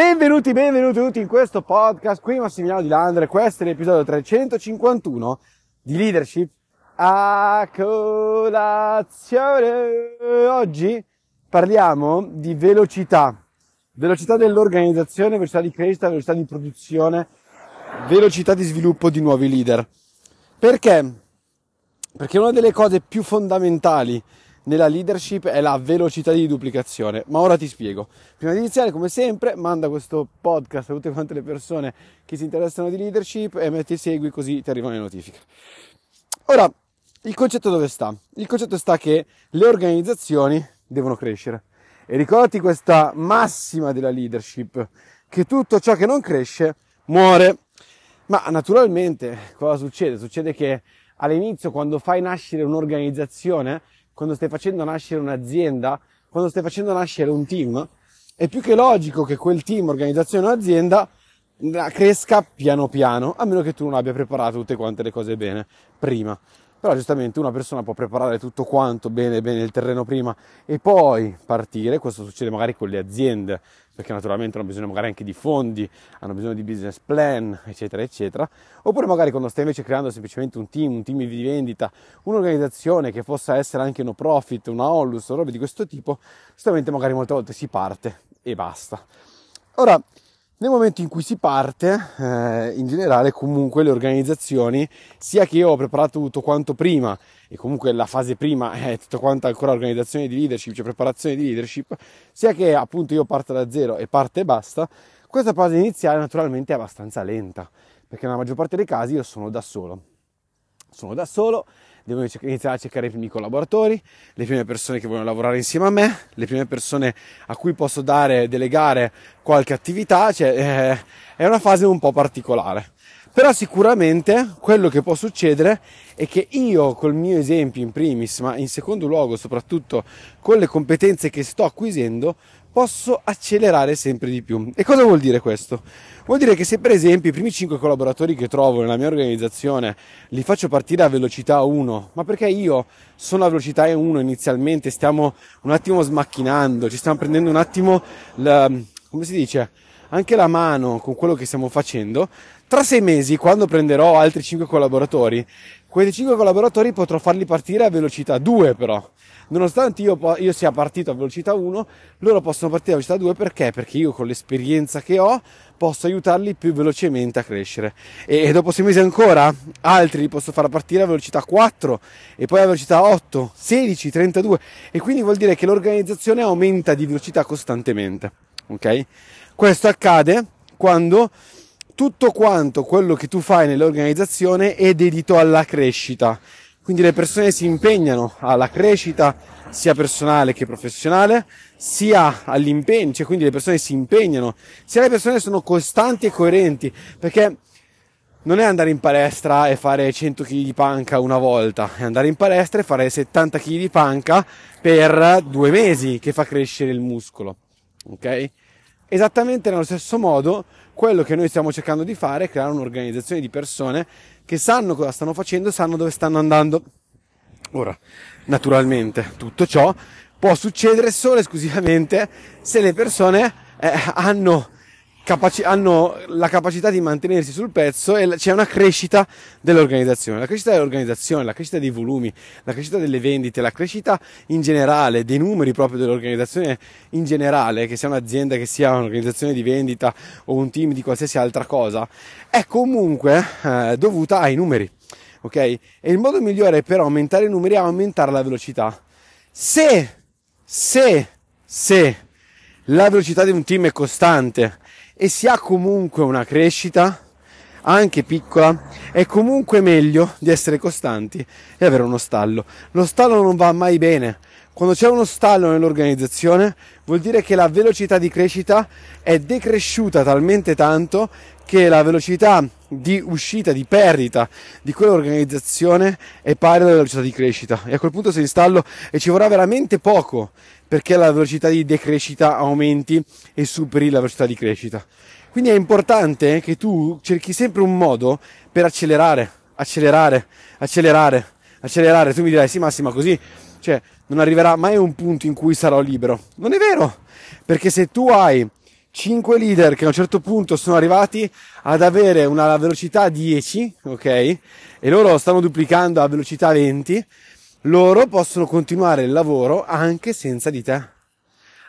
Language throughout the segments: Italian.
Benvenuti, benvenuti tutti in questo podcast. Qui Massimiliano Di Landre, questo è l'episodio 351 di Leadership a colazione. Oggi parliamo di velocità, velocità dell'organizzazione, velocità di crescita, velocità di produzione, velocità di sviluppo di nuovi leader. Perché? Perché una delle cose più fondamentali nella leadership è la velocità di duplicazione. Ma ora ti spiego. Prima di iniziare, come sempre, manda questo podcast a tutte quante le persone che si interessano di leadership e metti segui così ti arrivano le notifiche. Ora, il concetto dove sta? Il concetto sta che le organizzazioni devono crescere. E ricordati questa massima della leadership, che tutto ciò che non cresce muore. Ma naturalmente cosa succede? Succede che all'inizio quando fai nascere un'organizzazione, quando stai facendo nascere un'azienda, quando stai facendo nascere un team, è più che logico che quel team, organizzazione o azienda cresca piano piano, a meno che tu non abbia preparato tutte quante le cose bene prima. Però giustamente una persona può preparare tutto quanto bene, bene il terreno prima e poi partire, questo succede magari con le aziende, perché naturalmente hanno bisogno magari anche di fondi, hanno bisogno di business plan, eccetera, eccetera. Oppure magari quando stai invece creando semplicemente un team, un team di vendita, un'organizzazione che possa essere anche no profit, una onlus, robe di questo tipo, giustamente magari molte volte si parte e basta. Ora, nel momento in cui si parte, eh, in generale comunque le organizzazioni, sia che io ho preparato tutto quanto prima, e comunque la fase prima è tutta quanta ancora organizzazione di leadership, cioè preparazione di leadership, sia che appunto io parto da zero e parte e basta, questa fase iniziale naturalmente è abbastanza lenta, perché nella maggior parte dei casi io sono da solo. Sono da solo devo iniziare a cercare i primi collaboratori, le prime persone che vogliono lavorare insieme a me, le prime persone a cui posso dare, delegare qualche attività, cioè eh, è una fase un po' particolare. Però sicuramente quello che può succedere è che io col mio esempio in primis, ma in secondo luogo soprattutto con le competenze che sto acquisendo, posso accelerare sempre di più. E cosa vuol dire questo? Vuol dire che se per esempio i primi 5 collaboratori che trovo nella mia organizzazione li faccio partire a velocità 1, ma perché io sono a velocità 1 inizialmente, stiamo un attimo smacchinando, ci stiamo prendendo un attimo, la, come si dice, anche la mano con quello che stiamo facendo, tra sei mesi, quando prenderò altri 5 collaboratori, quei 5 collaboratori potrò farli partire a velocità 2 però nonostante io, io, sia partito a velocità 1, loro possono partire a velocità 2 perché? Perché io con l'esperienza che ho posso aiutarli più velocemente a crescere. E, e dopo 6 mesi ancora, altri li posso far partire a velocità 4 e poi a velocità 8, 16, 32 e quindi vuol dire che l'organizzazione aumenta di velocità costantemente. Ok? Questo accade quando tutto quanto quello che tu fai nell'organizzazione è dedito alla crescita quindi le persone si impegnano alla crescita sia personale che professionale, sia all'impegno, cioè quindi le persone si impegnano, sia le persone sono costanti e coerenti, perché non è andare in palestra e fare 100 kg di panca una volta, è andare in palestra e fare 70 kg di panca per due mesi che fa crescere il muscolo. Ok? Esattamente nello stesso modo, quello che noi stiamo cercando di fare è creare un'organizzazione di persone che sanno cosa stanno facendo, sanno dove stanno andando. Ora, naturalmente, tutto ciò può succedere solo e esclusivamente se le persone eh, hanno capaci- hanno la capacità di mantenersi sul pezzo e c'è una crescita dell'organizzazione. La crescita dell'organizzazione, la crescita dei volumi, la crescita delle vendite, la crescita in generale dei numeri proprio dell'organizzazione in generale, che sia un'azienda, che sia un'organizzazione di vendita o un team di qualsiasi altra cosa, è comunque eh, dovuta ai numeri. Ok? E il modo migliore per aumentare i numeri è aumentare la velocità. Se, se, se la velocità di un team è costante e si ha comunque una crescita, anche piccola, è comunque meglio di essere costanti e avere uno stallo. Lo stallo non va mai bene. Quando c'è uno stallo nell'organizzazione vuol dire che la velocità di crescita è decresciuta talmente tanto che la velocità di uscita, di perdita di quell'organizzazione è pari alla velocità di crescita e a quel punto si installo e ci vorrà veramente poco perché la velocità di decrescita aumenti e superi la velocità di crescita. Quindi è importante che tu cerchi sempre un modo per accelerare, accelerare, accelerare, accelerare. Tu mi dirai sì Massima così, cioè non arriverà mai un punto in cui sarò libero. Non è vero, perché se tu hai 5 leader che a un certo punto sono arrivati ad avere una velocità 10, ok? E loro stanno duplicando a velocità 20, loro possono continuare il lavoro anche senza di te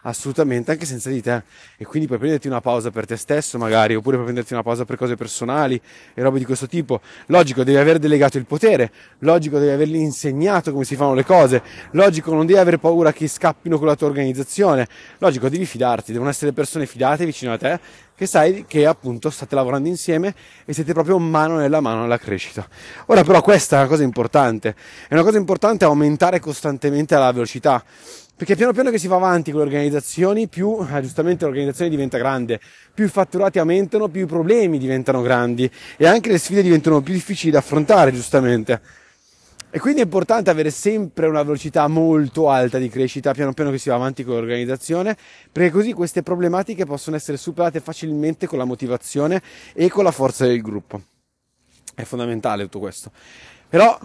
assolutamente anche senza di te e quindi puoi prenderti una pausa per te stesso magari oppure puoi prenderti una pausa per cose personali e robe di questo tipo logico devi aver delegato il potere logico devi avergli insegnato come si fanno le cose logico non devi avere paura che scappino con la tua organizzazione logico devi fidarti devono essere persone fidate vicino a te che sai che appunto state lavorando insieme e siete proprio mano nella mano nella crescita. Ora però questa è una cosa importante, è una cosa importante aumentare costantemente la velocità. Perché piano piano che si va avanti con le organizzazioni, più eh, giustamente l'organizzazione diventa grande, più i fatturati aumentano, più i problemi diventano grandi e anche le sfide diventano più difficili da affrontare, giustamente. E quindi è importante avere sempre una velocità molto alta di crescita piano piano che si va avanti con l'organizzazione, perché così queste problematiche possono essere superate facilmente con la motivazione e con la forza del gruppo. È fondamentale tutto questo. Però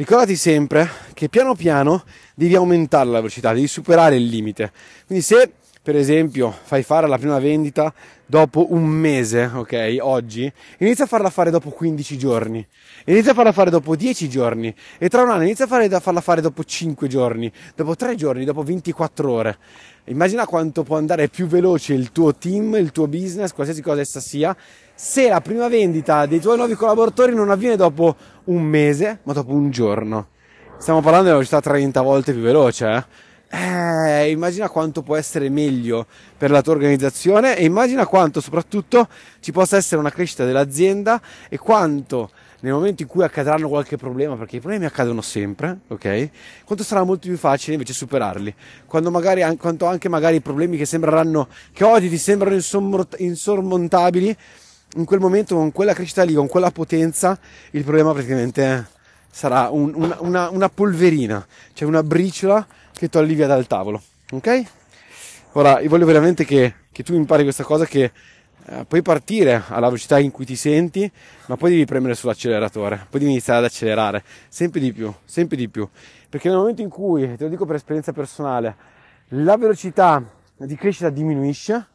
Ricordati sempre che piano piano devi aumentare la velocità, devi superare il limite. Quindi se per esempio fai fare la prima vendita dopo un mese, ok, oggi, inizia a farla fare dopo 15 giorni, inizia a farla fare dopo 10 giorni e tra un anno inizia a, farla fare dopo 5 giorni, dopo 3 giorni, dopo 24 ore. Immagina quanto può andare più veloce il tuo team, il tuo business, qualsiasi cosa essa sia, se la prima vendita dei tuoi nuovi collaboratori non avviene dopo un mese, ma dopo un giorno. Stiamo parlando di una velocità 30 volte più veloce, eh? eh? immagina quanto può essere meglio per la tua organizzazione e immagina quanto soprattutto ci possa essere una crescita dell'azienda e quanto nel momento in cui accadranno qualche problema, perché i problemi accadono sempre, ok? Quanto sarà molto più facile invece superarli. Quando magari, quanto anche magari i problemi che sembreranno, che oggi ti sembrano insormontabili, in quel momento, con quella crescita lì, con quella potenza, il problema praticamente sarà un, una, una, una, polverina, cioè una briciola che togli via dal tavolo. Ok? Ora, io voglio veramente che, che tu impari questa cosa che eh, puoi partire alla velocità in cui ti senti, ma poi devi premere sull'acceleratore, poi devi iniziare ad accelerare sempre di più, sempre di più. Perché nel momento in cui, te lo dico per esperienza personale, la velocità di crescita diminuisce,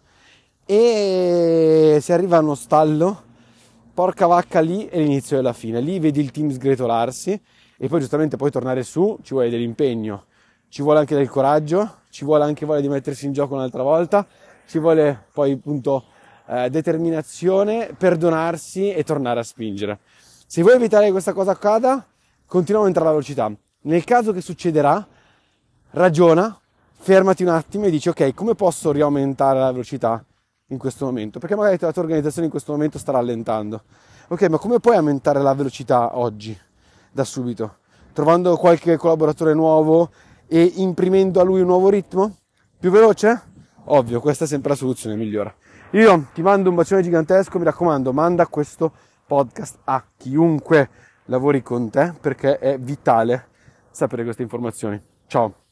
e si arriva a uno stallo, porca vacca lì è l'inizio della fine, lì vedi il team sgretolarsi e poi giustamente poi tornare su ci vuole dell'impegno, ci vuole anche del coraggio, ci vuole anche voglia di mettersi in gioco un'altra volta, ci vuole poi appunto eh, determinazione, perdonarsi e tornare a spingere. Se vuoi evitare che questa cosa accada, continua a aumentare la velocità. Nel caso che succederà, ragiona, fermati un attimo e dici ok, come posso riaumentare la velocità? In questo momento, perché magari la tua organizzazione in questo momento sta rallentando. Ok, ma come puoi aumentare la velocità oggi, da subito? Trovando qualche collaboratore nuovo e imprimendo a lui un nuovo ritmo? Più veloce? Ovvio, questa è sempre la soluzione migliore. Io ti mando un bacione gigantesco, mi raccomando, manda questo podcast a chiunque lavori con te perché è vitale sapere queste informazioni. Ciao!